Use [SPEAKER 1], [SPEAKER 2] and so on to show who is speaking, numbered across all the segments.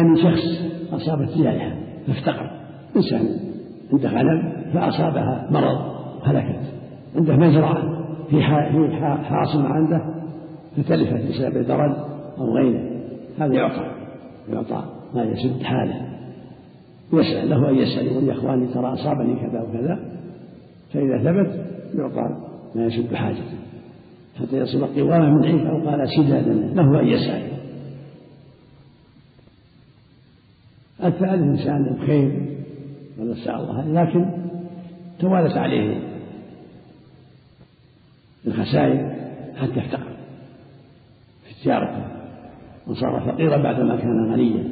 [SPEAKER 1] أن شخص أصابت جائحة فافتقر. إنسان عنده غنم فأصابها مرض هلكت. عنده مزرعة في حاصل عنده فتلفت بسبب البرد أو غيره. هذا يعطى يعطى ما يسد حاله. يسأل له أن يسأل يقول يا إخواني ترى أصابني كذا وكذا. فإذا ثبت يعطى ما يسد حاجته. حتى يصل قوامه من عيد أو قال سدادا له أن يسأل. الثالث إنسان بخير ونسأل الله. لكن توالت عليه الخسائر حتى افتقر في تجارته وصار فقيرا بعدما كان غنيا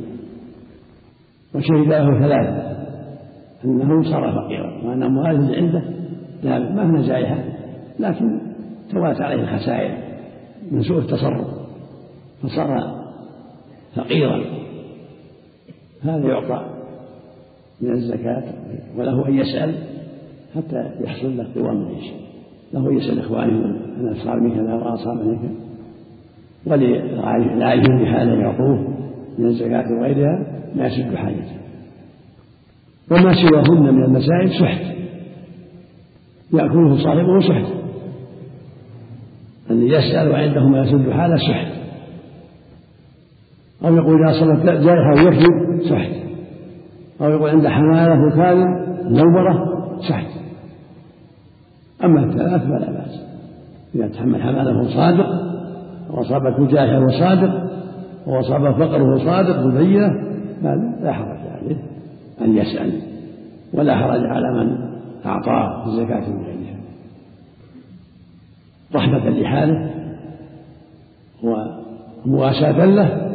[SPEAKER 1] وشهد له ثلاثة أنه صار فقيرا وأن أمواله عنده لا ما هي جائحة لكن توالت عليه الخسائر من سوء التصرف فصار فقيرا. هذا يعطى من الزكاة وله أن يسأل حتى يحصل له قوام العيش. له أن يسأل إخوانه أنا أصابني كذا وأصابني كذا وللعالم بحاله يعطوه من الزكاة وغيرها ما يسد حاجته. وما سواهن من المسائل سحت. يأكله صاحبه سحت. أن يسأل وعنده ما يسد حاله سحت. أو يقول إذا صلت جائحة ويكذب سحت أو يقول عند حمالة وكاذب نوبرة سحت أما الثلاث فلا بأس. إذا تحمل حمالة صادق وأصابته جائحة وصادق وأصاب فقره صادق مبينة. لا حرج عليه أن يسأل ولا حرج على من أعطاه الزكاة من غيرها رحمة لحاله ومواساة له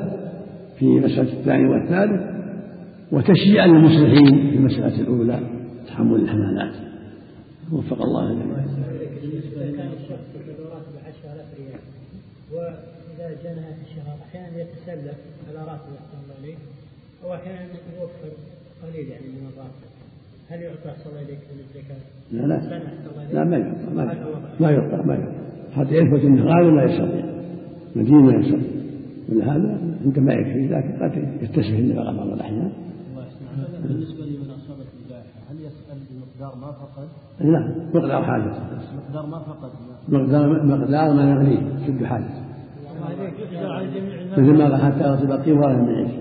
[SPEAKER 1] في مسألة الثاني والثالث. وتشجيعا للمصلحين في المسألة الأولى تحمل الحملات وفق الله
[SPEAKER 2] جميعا. إذا كان الشخص في راتب 10000 ريال وإذا جاء نهاية الشهر أحيانا يتسلف على راتب أحسن الله إليك أو أحيانا يوفر قليل يعني من الراتب. هل يعطى أحسن الله إليك من الزكاة؟
[SPEAKER 1] لا لا. لا ما يعطى ما يعطى. ما يعطى ما يعطى. حتى يثبت انه غالب لا يستطيع. مدين لا يستطيع. ولهذا أنت ما يكفي لكن قد يتسه النفقه بعض
[SPEAKER 3] بالنسبة لمن اصابت الجائحه هل يسأل بمقدار ما فقد؟
[SPEAKER 1] نعم مقدار حاجته
[SPEAKER 3] مقدار ما فقد
[SPEAKER 1] مقدار مقدار ما يغنيه شد حاجته مثل ما قال حتى يصل قوارا من عيش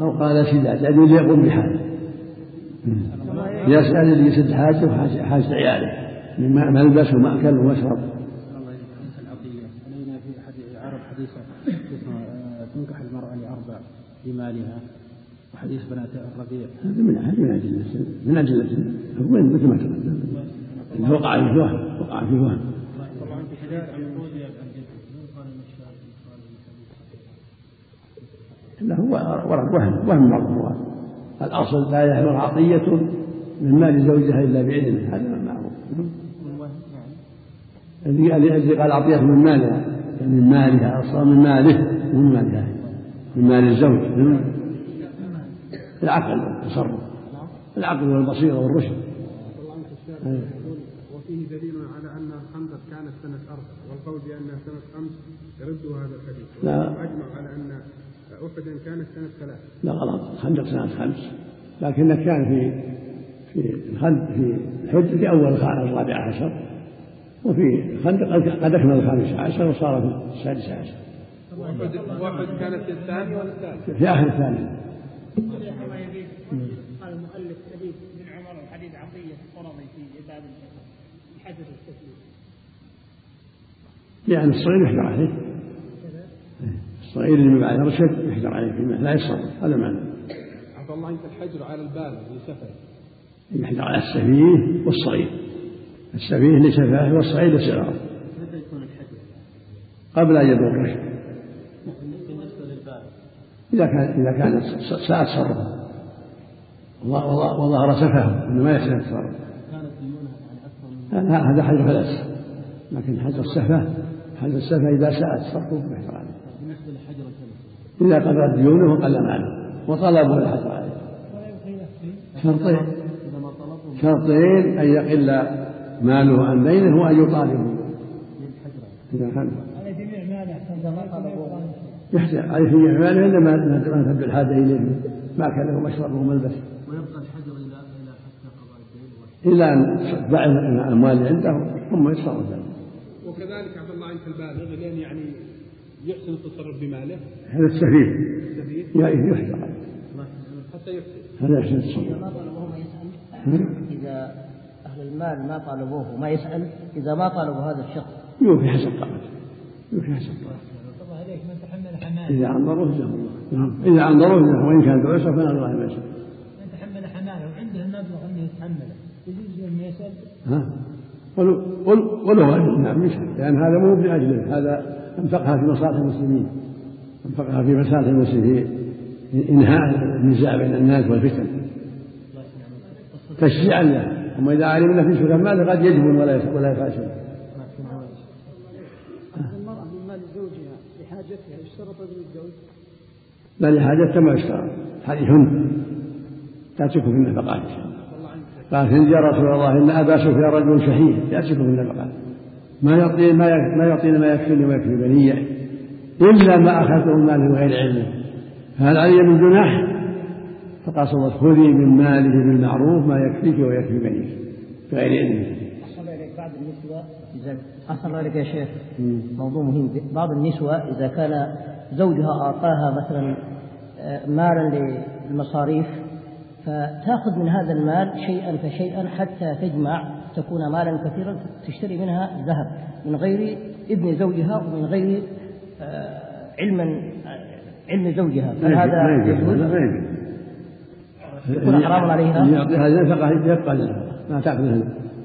[SPEAKER 1] أو قال سداد يعني ليقوم بحاجة. يسأل اللي يسد حاجته وحاجه عياله. من ملبس ومأكل ومشرب
[SPEAKER 3] تنكح المرأة لأربع لمالها. وحديث بنات الربيع
[SPEAKER 1] هذا من أحد من أدلة من أدلة وين مثل ما تقدم. وقع في وهم وقع في وهم لا هو ورد وهم. وهم مرفوع الأصل لا يحمل عطية من مال زوجها إلا بإذنه هذا معروف الذي قال عطية من مالها. من مالها أصلا من ماله. من مالها. من مال الزوج. العقل والتصرف العقل والبصيرة والرشد.
[SPEAKER 4] وفيه دليل على أن الخندق كانت سنة أربع والقول بأنها سنة خمس يرد هذا الحديث.
[SPEAKER 1] لا.
[SPEAKER 4] أجمع على أن أحد كانت سنة ثلاث.
[SPEAKER 1] لا غلط الخندق سنة خمس. لكنه كان في في الخندق في الحج في أول الرابع عشر. وفي الخندق قد أكمل الخامس عشر وصار في السادس عشر.
[SPEAKER 4] وأحد كانت في الثاني ولا الثالث؟
[SPEAKER 1] في آخر الثاني
[SPEAKER 2] قال المؤلف حديث ابن عمر وحديث عطية القرظي في باب الحدث والتكليف
[SPEAKER 1] يعني الصغير يحجر عليه. الصغير اللي بعد رشد يحجر عليه فيما لا يصرف هذا معنى.
[SPEAKER 4] عفى الله أنت الحجر على البالغ لسفر
[SPEAKER 1] يحجر على السفيه والصغير. السفيه لسفاه والصغير لصغاره
[SPEAKER 3] متى يكون الحجر؟
[SPEAKER 1] قبل أن يبلغ الرشد. إذا كان إذا كان ساء تصرفه وظهر سفهه أنه ما يحسن التصرف
[SPEAKER 3] كانت ديونها يعني أكثر من
[SPEAKER 1] هذا حجر فلس لكن حجر السفه حجر السفه إذا ساء تصرفه يحجر عليه إذا قدرت ديونه وقل ماله وطلبوا لا حجر عليه شرطين. شرطين أن يقل ماله عن دينه وأن يطالبه. إذا كان
[SPEAKER 2] هذا جميع ماله
[SPEAKER 1] يحسن. عليه في إعماله إلا ما تبدو الحاجة إليه. ما كان له مشرب وملبس
[SPEAKER 3] ويبقى الحجر إلى إلى حتى قضاء
[SPEAKER 1] إلا أن باع الأموال اللي عنده ثم يتصرف ذلك
[SPEAKER 4] وكذلك عبد الله عنك البالغ لين يعني يحسن التصرف بماله.
[SPEAKER 1] هذا السفيه
[SPEAKER 4] السفيه
[SPEAKER 1] عليه
[SPEAKER 4] حتى يحسن.
[SPEAKER 1] هذا يحسن التصرف.
[SPEAKER 5] ما طلبوه ما يسأل. إذا أهل المال ما طالبوه ما يسأل إذا ما طالبوا هذا الشخص.
[SPEAKER 1] يوفي حسب طاقته يوفي حسب طاقته
[SPEAKER 2] الله عليك من تحمل حماله
[SPEAKER 1] إذا عنظروه جزاهم الله. نعم. إذا جزاهم وإن كان بعسر فلا الله ما يسأل
[SPEAKER 2] من تحمل حماله وعنده المبلغ انه يتحمله يجوز انه
[SPEAKER 1] قل هو نعم يسأل لأن هذا مو بأجله. هذا أنفقها في مصالح المسلمين. أنفقها في مصالح المسلمين. في إنهاء النزاع بين الناس والفتن. تشجيعا له. أما إذا علمنا في سلطان ماله قد يجبن ولا ولا يفاشل
[SPEAKER 6] المرأة من مال زوجها لحاجتها يشترط ابن الزوج
[SPEAKER 1] لا لحاجتها ما يشترط حديثهن تأتيكم في النفقات. قال هند يا رسول الله إن أبا سفيان رجل شهيد يأتيكم في النفقات ما يعطي ما ما يعطينا ما يكفيني ويكفي بنية إلا ما أخذته المال بغير علمه. فهل علي من جناح؟ فقال صلى الله عليه وسلم خذي من ماله بالمعروف ما يكفيك ويكفي بنيك بغير علمه.
[SPEAKER 5] أحسن إليك بعض النسوة إذا أحسن إليك يا شيخ. موضوع مهم. بعض النسوة إذا كان زوجها أعطاها مثلا آه، مالا للمصاريف فتأخذ من هذا المال شيئا فشيئا حتى تجمع تكون مالا كثيرا تشتري منها ذهب من غير إذن زوجها ومن غير آه، علم آه، علم زوجها. فهذا
[SPEAKER 1] ما يجوز
[SPEAKER 5] يكون حرام عليها؟
[SPEAKER 1] يعطيها نفقة يبقى ما تأخذ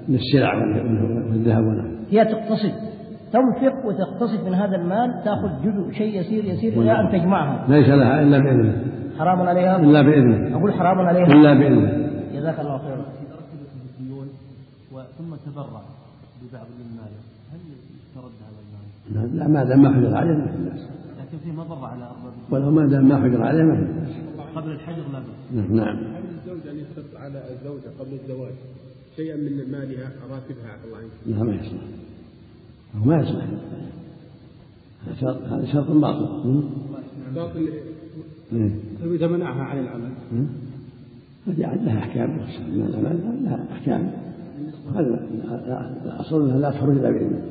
[SPEAKER 1] من السلع والذهب
[SPEAKER 5] هي تقتصد. تنفق وتقتصد من هذا المال تأخذ جزء شيء يسير يسير إلى أن تجمعها.
[SPEAKER 1] ليس لها إلا بإذنه.
[SPEAKER 5] حرام عليها؟
[SPEAKER 1] إلا بإذنه.
[SPEAKER 5] أقول حرام عليها.
[SPEAKER 1] إلا بإذنه.
[SPEAKER 5] جزاك الله خيرا.
[SPEAKER 3] ثم تبرع ببعض من ماله هل يسترد هذا المال؟
[SPEAKER 1] لا ما دام ما حجر عليه ما في
[SPEAKER 3] لكن في مضرة على أرباب
[SPEAKER 1] ولو ما دام ما حجر عليه ما في
[SPEAKER 3] قبل الحجر لا بأس.
[SPEAKER 1] نعم
[SPEAKER 4] هل الزوج أن يشترط على الزوجة قبل الزواج شيئا من مالها راتبها عبد الله عنك
[SPEAKER 1] لا ما يصلح هو ما يصلح هذا شرط باطل.
[SPEAKER 4] ال-
[SPEAKER 1] إيه.
[SPEAKER 4] طيب إذا منعها عن العمل؟
[SPEAKER 1] لها أحكام. من الأمان لها أحكام. هذا الأصل أنها لا تخرج إلا بإذنه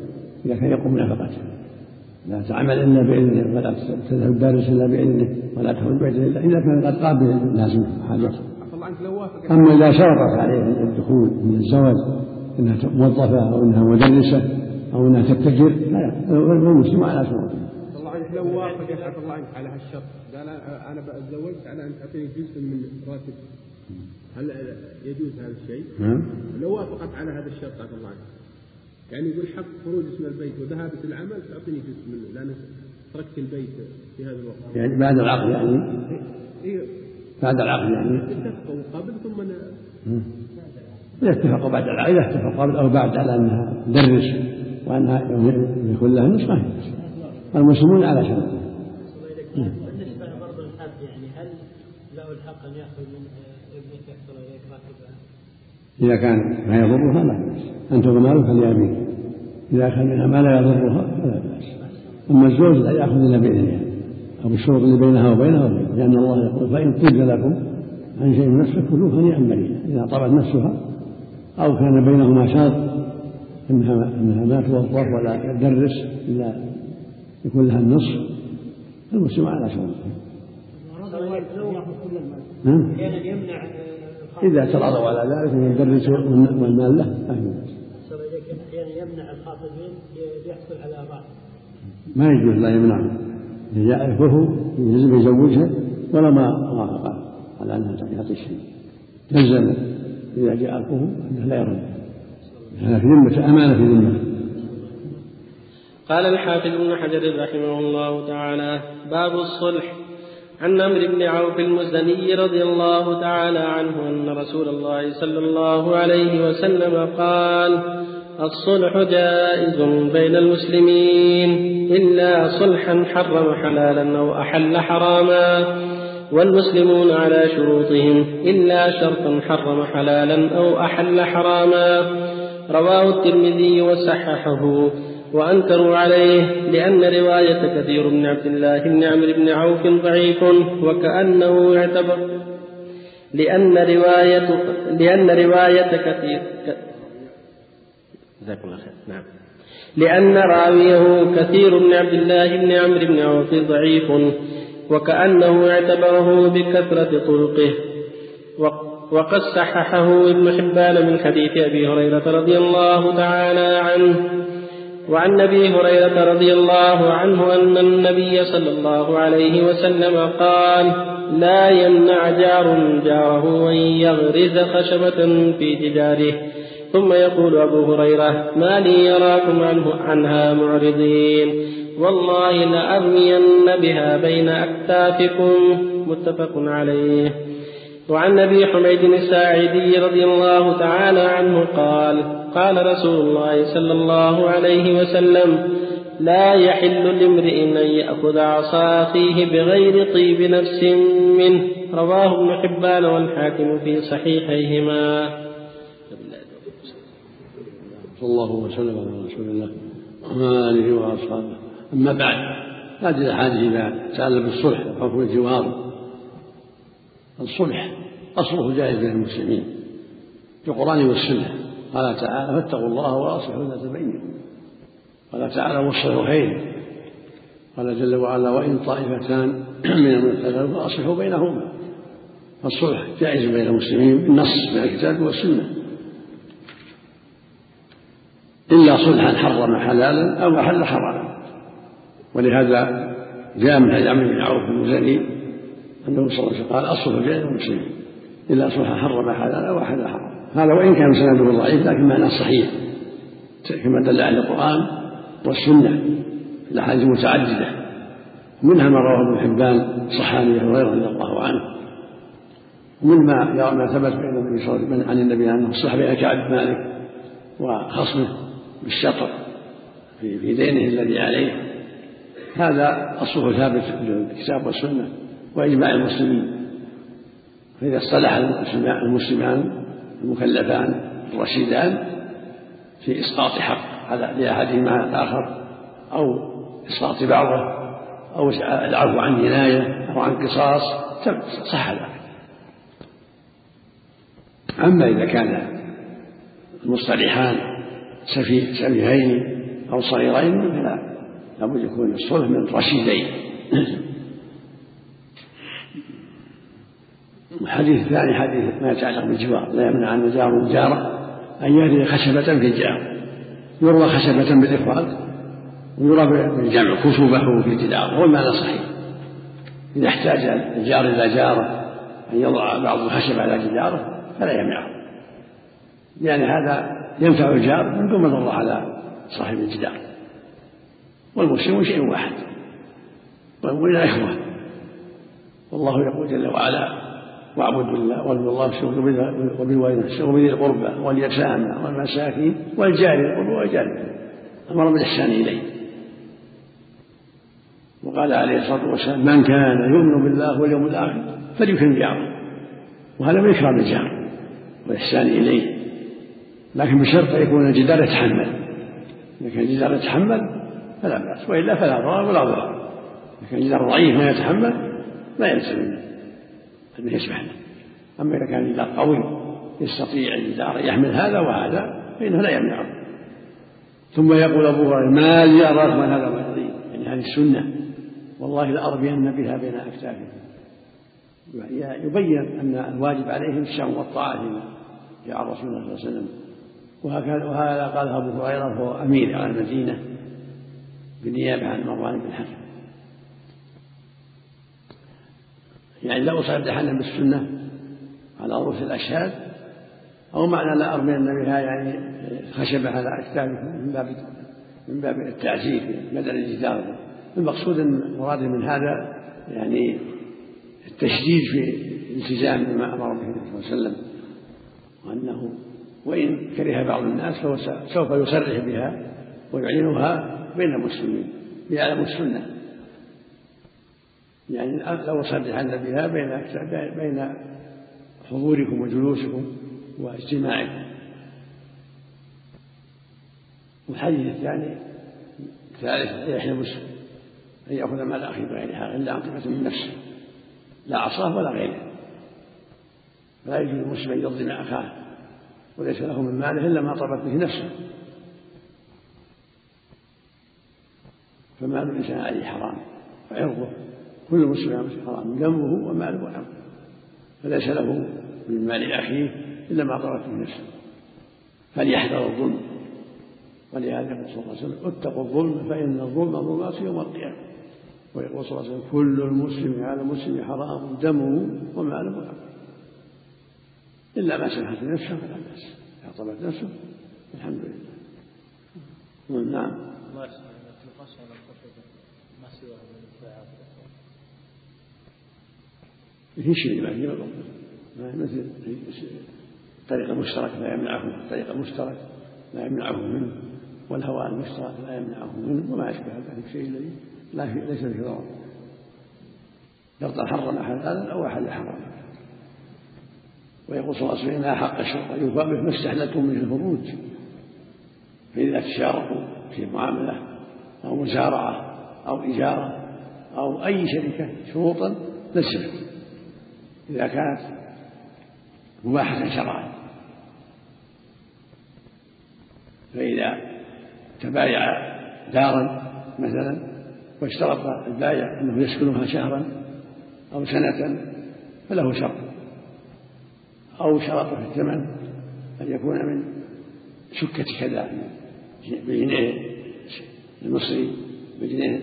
[SPEAKER 1] إذا كان يقوم بنفقته. لا تعمل إلا بإذنه ولا تذهب الدارس إلا بإذنه ولا تخرج باذنه الا اذا كان قد قام بلازم حاجته أما إذا شرطت عليه الدخول من الزواج إنها موظفه أو إنها مدرسة أو إنها تتجر لا المسلم على شروطه
[SPEAKER 4] لو وافقت عبد الله عنك على هالشرط. قال أنا- أنا بتزوجت على أن تعطيني جزء من راتب هل يجوز هذا الشيء؟
[SPEAKER 1] نعم.
[SPEAKER 4] لو وافقت على هذا الشرط عبد الله عنك. يعني يقول حق خروج اسم البيت وذهابة العمل تعطيني جزء منه. لأن تركت البيت في هذا الوقت.
[SPEAKER 1] يعني بعد العقد يعني؟
[SPEAKER 4] إيه.
[SPEAKER 1] بعد العقد يعني؟
[SPEAKER 4] اتفقوا قبل ثم
[SPEAKER 1] إذا اتفقوا بعد العقد إذا اتفقوا قبل أو بعد على أنها تدرس. وأنها يكون لها نصف ما هي المسلمون على شرط
[SPEAKER 2] بالنسبة لفرض الحد يعني هل له الحق ان ياخذ من يحصل عليك راتبها؟
[SPEAKER 1] إذا كان ما يضرها لا بأس. أن تضمن فليأبيه إذا كان منها ما لا يضرها فلا بأس. أما الزوج لا يأخذ إلا بإذنها أو بالشروط اللي بينها وبينه. لأن الله يقول فإن طب لكم عن شيء من نفسه كلوه هنيئا إذا طبت نفسها أو كان بينهما شرط إنها إنها ما توظف ولا تدرس إلا يكون لها النصف المسلم على شروطه نعم إذا تراضوا على ذلك من يدرس والمال له ما
[SPEAKER 2] يمنع الخاطبين ليحصل على راتب
[SPEAKER 1] ما يجوز لا يمنعه يكفه يلزم يزوجها ولا ما وافق على أنها تعطي الشيء. تلزم إذا جاء الكفه أنه لا يرد. في ذمة أمانة في ذمة.
[SPEAKER 7] قال الحافظ ابن حجر رحمه الله تعالى باب الصلح. عن عمرو بن عوف المزني رضي الله تعالى عنه أن رسول الله صلى الله عليه وسلم قال الصلح جائز بين المسلمين إلا صلحا حرم حلالا أو أحل حراما والمسلمون على شروطهم إلا شرطا حرم حلالا أو أحل حراما. رواه الترمذي وصححه وأنكروا عليه لأن رواية كثير بن عبد الله بن عمرو بن عوف ضعيف وكأنه يعتبر لأن رواية لأن رواية كثير جزاكم الله خير. نعم. لأن راويه كثير بن عبد الله بن عمرو بن عوف ضعيف وكأنه اعتبره بكثرة طرقه. وقد صححه ابن حبان من حديث أبي هريرة رضي الله تعالى عنه وعن أبي هريرة رضي الله عنه أن النبي صلى الله عليه وسلم قال لا يمنع جار جاره أن يغرز خشبة في جداره. ثم يقول أبو هريرة ما لي يراكم عنه عنها معرضين. والله لارمين بها بين أكتافكم. متفق عليه. وعن أبي حميد الساعدي رضي الله تعالى عنه قال قال رسول الله صلى الله عليه وسلم لا يحل لامرئ أن يأخذ عصا أخيه بغير طيب نفس منه. رواه ابن حبان والحاكم في صحيحيهما.
[SPEAKER 1] صلى الله وسلم على رسول الله وعلى آله وأصحابه. أما بعد هذه الاحاديث اذا سأل بالصلح وحكم الجوار. الصلح أصله جائز بين المسلمين في القرآن والسنة. قال تعالى فاتقوا الله وأصلحوا ذات بينكم. قال تعالى والصلح خير قال جل وعلا وإن طائفتان من المؤمنين فأصلحوا بينهما. فالصلح جائز بين المسلمين بالنص من الكتاب والسنة. إلا صلحا حرم حلالا أو أحل حراما. ولهذا جاء من حديث عمرو بن عوف المزني انه صلى الله عليه وسلم قال الصلح بين المسلمين إلا صلحا حرم حلالا أو احل حراما هذا وإن كان سنده ضعيف لكن معناه صحيح. كما دل عليه القرآن والسنة في الأحاديث المتعددة. منها ما رواه ابن حبان صحابي أبي هريرة رضي الله عنه. ومن ما ما ثبت بين النبي صلى الله عليه وسلم عن النبي أنه صح بين كعب مالك وخصمه بالشطر في دينه الذي عليه. هذا أصله ثابت في الكتاب والسنة. وإجماع المسلمين. فإذا اصطلح المسلمان المكلفان الرشيدان في إسقاط حق على لأحدهما الآخر أو إسقاط بعضه أو العفو عن جناية أو عن قصاص صح ذلك أما إذا كان المصطلحان سفيهين أو صغيرين فلا لابد يكون الصلح من رشيدين الحديث الثاني حديث ما يتعلق بالجوار لا يمنع أن جار الجار أن يهدي خشبة في الجار يروى خشبة بالإفراد ويرى بالجمع كتبه في الجدار هو المعنى صحيح إذا احتاج الجار إلى جارة أن يضع بعض الخشب على جداره فلا يمنعه. لأن هذا ينفع الجار من دون مضرة على صاحب الجدار. والمسلم شيء واحد. والمؤمنون إخوة. والله يقول جل وعلا واعبدوا الله واعبدوا الله وبالوالدين وبذي القربى واليتامى والمساكين والجار القربى والجار أمر بالإحسان إليه. وقال عليه الصلاة والسلام من كان يؤمن بالله واليوم الآخر فليكرم جاره وهذا من إكرام الجار والإحسان إليه. لكن بشرط أن يكون الجدار يتحمل اذا كان الجدار يتحمل فلا بأس وإلا فلا ضرر ولا ضرر. اذا كان الجدار ضعيف ما يتحمل لا يلزم أنه يسمح له أما إذا كان الجدار قوي يستطيع الجدار يحمل هذا وهذا فإنه لا يمنعه ثم يقول أبو هريرة ما لي أراكم من هذا مرضي يعني هذه السنة. والله لأربين بها بين أكتافكم يبين أن الواجب عليهم الشام والطاعة فيما جاء رسول الله صلى الله عليه وسلم. وهكذا وهذا قالها أبو هريرة وهو أمير على المدينة بالنيابة عن مروان بن حكم يعني لا أصدحن بالسنة على رؤوس الأشهاد أو معنى لا أرمين بها يعني خشبة على أكتافكم من باب من باب التعزيز بدل الجدار. المقصود المراد من هذا يعني التشديد في الالتزام بما أمر به النبي صلى الله عليه وسلم وأنه وإن كره بعض الناس فهو سوف يصرح بها ويعلنها بين المسلمين ليعلموا السنة. يعني لو صرحن بها بين بين حضوركم وجلوسكم واجتماعكم. والحديث الثاني الثالث يحيى المسلم؟ أن يأخذ مال أخيه بغير حق إلا عن طيبة من نفسه. لا عصاه ولا غيره. فلا يجوز للمسلم أن يظلم أخاه وليس له من ماله إلا ما طلبت به نفسه. فمال الإنسان عليه حرام وعرضه كل مسلم حرام دمه وماله وعرضه فليس له من مال أخيه إلا ما طلبت به نفسه. فليحذر الظلم. ولهذا يقول صلى الله عليه وسلم اتقوا الظلم فإن الظلم ظلمات يوم القيامة. ويقول صلى الله عليه وسلم كل المسلم على المسلم حرام دمه وماله وعرضه إلا ما سمحت نفسه فلا بأس. إذا طلبت نفسه الحمد لله. نعم. الله ما سواه من في شيء ما في مثل طريق المشترك لا يمنعه. طريق المشترك لا يمنعه منه. والهواء المشترك لا يمنعه منه. وما أشبه ذلك الشيء الذي لا في ليس فيه ضرر. يرضى حرم حلالا أو أحد حرام ويقول صلى الله عليه وسلم إن حق الشرطة يوفى به ما استحللتم من الفروج. فإذا تشاركوا في معاملة أو مزارعة أو إجارة أو أي شركة شروطا نسبت إذا كانت مباحة شرعا. فإذا تبايع دارا مثلا واشترط البائع أنه يسكنها شهرا أو سنة فله شرط. أو شرط في الثمن أن يكون من سكة كذا بجنيه المصري بجنيه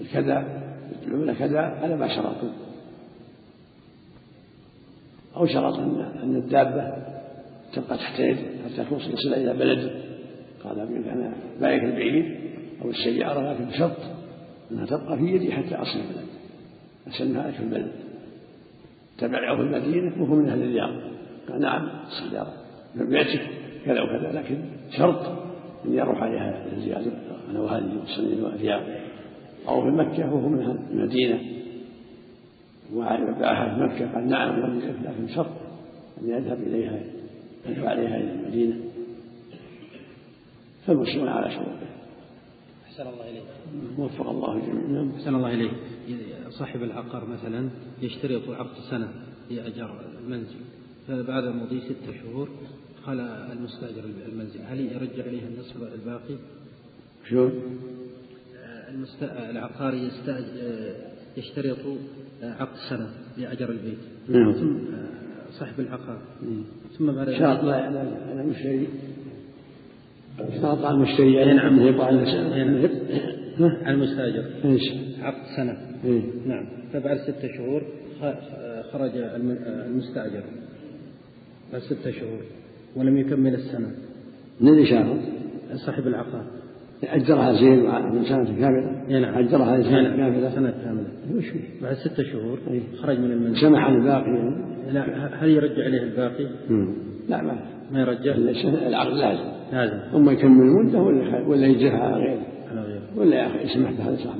[SPEAKER 1] الكذا العملة كذا على ما شرطوا أو شرط أن الدابة تبقى تحت يد حتى تصل إلى بلد. قال إن كان بايك البعيد أو السيارة لكن بشرط أنها تبقى في يدي حتى أصل البلد. أسلمها لك في البلد. تبعه في المدينة وهو من أهل الرياض قال نعم السيارة من بيتك كذا وكذا لكن شرط أن يروح عليها الزيادة أنا وهذه والسنين والرياض أو في مكة وهو من المدينة. في مكة قال نعم لكن شرط أن يذهب إليها يذهب عليها إلى المدينة. فالمسلمون على شروطه.
[SPEAKER 3] أحسن الله إليك.
[SPEAKER 1] وفق الله الجميع نعم.
[SPEAKER 3] أحسن الله إليك. صاحب العقار مثلا يشترط عقد سنة لأجر المنزل. فبعد مضي ستة شهور. قال المستأجر المنزل هل يرجع إليه النصف الباقي؟
[SPEAKER 1] شو؟
[SPEAKER 3] المست... العقاري يشترط عقد سنة لأجر البيت.
[SPEAKER 1] نعم.
[SPEAKER 3] ثم صاحب العقار. ثم بعد
[SPEAKER 1] شرط لا على المشتري شرط على المشتري أي نعم يبقى على إيش؟
[SPEAKER 3] عقد سنة.
[SPEAKER 1] إيه؟
[SPEAKER 3] نعم. فبعد ستة شهور خرج المستأجر. بعد ستة شهور. ولم يكمل السنة.
[SPEAKER 1] من اللي؟
[SPEAKER 3] صاحب العقار.
[SPEAKER 1] أجرها زين من سنة كاملة.
[SPEAKER 3] نعم.
[SPEAKER 1] أجرها سنة
[SPEAKER 3] نعم.
[SPEAKER 1] كاملة.
[SPEAKER 3] سنة كاملة.
[SPEAKER 1] وش؟
[SPEAKER 3] بعد ستة شهور
[SPEAKER 1] إيه.
[SPEAKER 3] خرج من المنزل.
[SPEAKER 1] سمح الباقي. يعني.
[SPEAKER 3] لا هل يرجع إليه الباقي؟
[SPEAKER 1] مم. لا ما
[SPEAKER 3] ما يرجع؟
[SPEAKER 1] العقد لازم.
[SPEAKER 3] لازم.
[SPEAKER 1] ثم يكمل المدة ولا ولا يجرها على غيره؟
[SPEAKER 3] على غيره
[SPEAKER 1] ولا يا أخي يسمح بهذا صاحب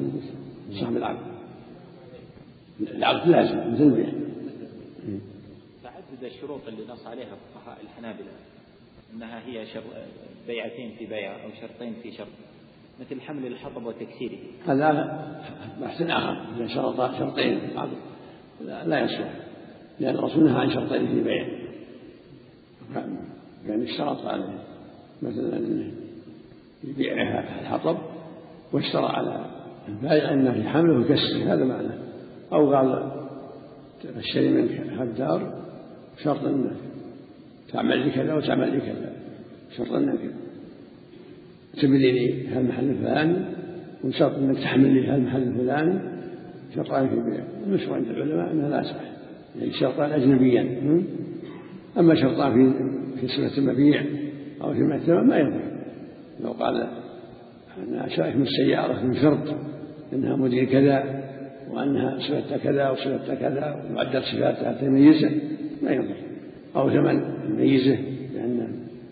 [SPEAKER 1] صاحب العقد. العقد لازم مثل البيع
[SPEAKER 8] تعدد الشروط اللي نص عليها فقهاء الحنابلة. أنها هي شر... بيعتين في بيع أو شرطين في شرط مثل حمل الحطب وتكسيره.
[SPEAKER 1] هذا بحث آخر إذا شرط شرطين لا, يصلح لأن الرسول نهى عن شرطين في بيع. يعني اشترط عليه مثلا يبيع الحطب واشترى على البائع إنه في حمله وكسره هذا معناه. أو قال اشتري منك هالدار شرط انك تعمل لي كذا وتعمل لي شرط انك تبني لي هالمحل الفلاني وشرط أنك تحمل لي هالمحل الفلاني شرطان في بيع المشروع عند العلماء انها لا تصح يعني شرطان أجنبيان. أما شرطان في في صفة المبيع أو في الثمن ما يضر. لو قال أنا شارك من السيارة من شرط أنها مدير كذا وأنها صفتها كذا وصفتها كذا ومعدل صفاتها تميزه ما يضر. أو ثمن يميزه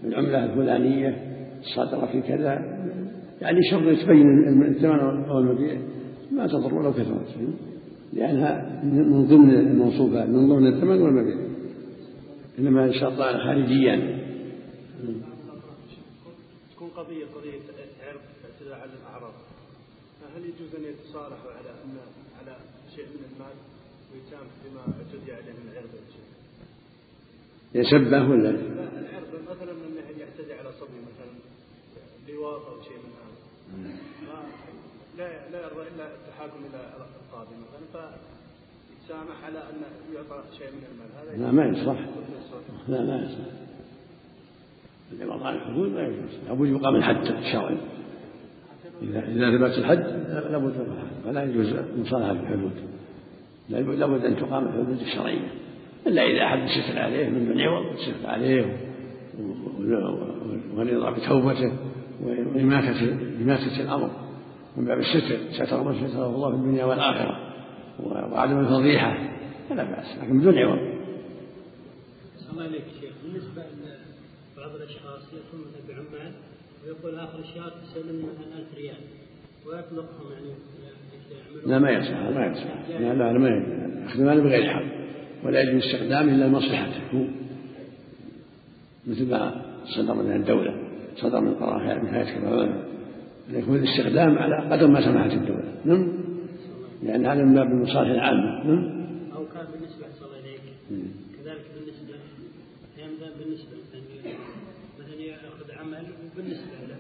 [SPEAKER 1] العملة الفلانية الصادرة في كذا يعني شرط يتبين الثمن أو المبيع ما تضر ولو كثرت. لأنها من ضمن الموصوفات من ضمن الثمن والمبيع. إنما شرطان خارجيان
[SPEAKER 9] تكون قضية قضية يعتدى على الأعراض. هل يجوز أن يتصالحوا على أن على شيء من المال ويتام بما اعتدي عليه من عرض
[SPEAKER 1] يسبه ولا
[SPEAKER 9] العرض مثلا انه يعتدي على صبي مثلا لواط أو شيء من هذا لا؟ لا يرضى الا التحاكم إلى القاضي مثلا فيتسامح على ان يعطى شيء من المال هذا
[SPEAKER 1] لا ما يصلح لا ما يصلح العوض عن الحدود لا يجوز. لابد يقام الحد الشرعي إذا إذا ثبت الحد لابد من الحد فلا يجوز المصالحة بالحدود لابد أن تقام الحدود الشرعية. إلا إذا أحد ستر عليه من دون عوض ستر عليه ورضا بتوبته وإماتة إماتة الأمر من باب الستر ستر من ستره الله في الدنيا والآخرة وعدم الفضيحة فلا بأس لكن بدون عوض.
[SPEAKER 2] الله عليك شيخ. بالنسبة لبعض الأشخاص يكون مثلا بعمال ويقول آخر الشهر تسلمني مثلا 1000 ريال ويطلقهم يعني
[SPEAKER 1] لا ما يصح ما يصح. لا لا ما المال بغير حق. ولا يجوز استخدامه إلا لمصلحته مثل ما صدر من الدولة صدر من قرار من هيئه كبار يكون الاستخدام على قدر ما سمحت الدولة. نعم؟ لأن هذا من باب المصالح العامة. نعم؟
[SPEAKER 2] أو كان بالنسبة صلى عليك كذلك بالنسبة أحيانا بالنسبة مثلا ياخذ عمل وبالنسبة له.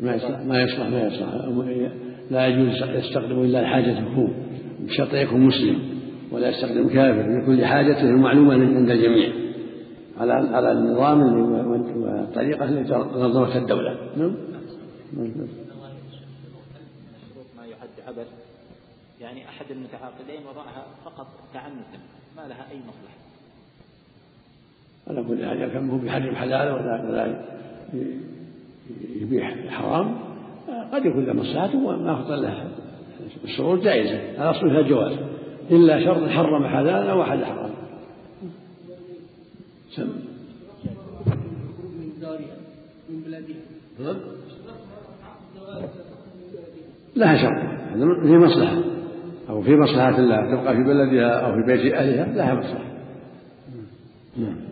[SPEAKER 1] ما يصلح ما يصلح ما يصلح. لا يجوز يستخدم إلا لحاجته هو بشرط يكون مسلم. ولا يستخدم كافر لكل حاجته المعلومة عند الجميع. على على النظام والطريقة التي نظمتها الدولة. نعم.
[SPEAKER 8] ما يعد عبث. يعني أحد المتعاقدين وضعها فقط تعنتا ما لها أي مصلحة.
[SPEAKER 1] على كل حال كان هو بيحرم حلال ولا ولا يبيح حرام قد يكون له مصلحته وما خطر له. الشروط جائزة الأصل فيها الجواز إلا شرط حرم حلالا وحل حرام. سم.
[SPEAKER 2] من
[SPEAKER 1] لها شرط. في مصلحة. أو في مصلحة الله تبقى في بلدها أو في بيت أهلها لها مصلحة. نعم.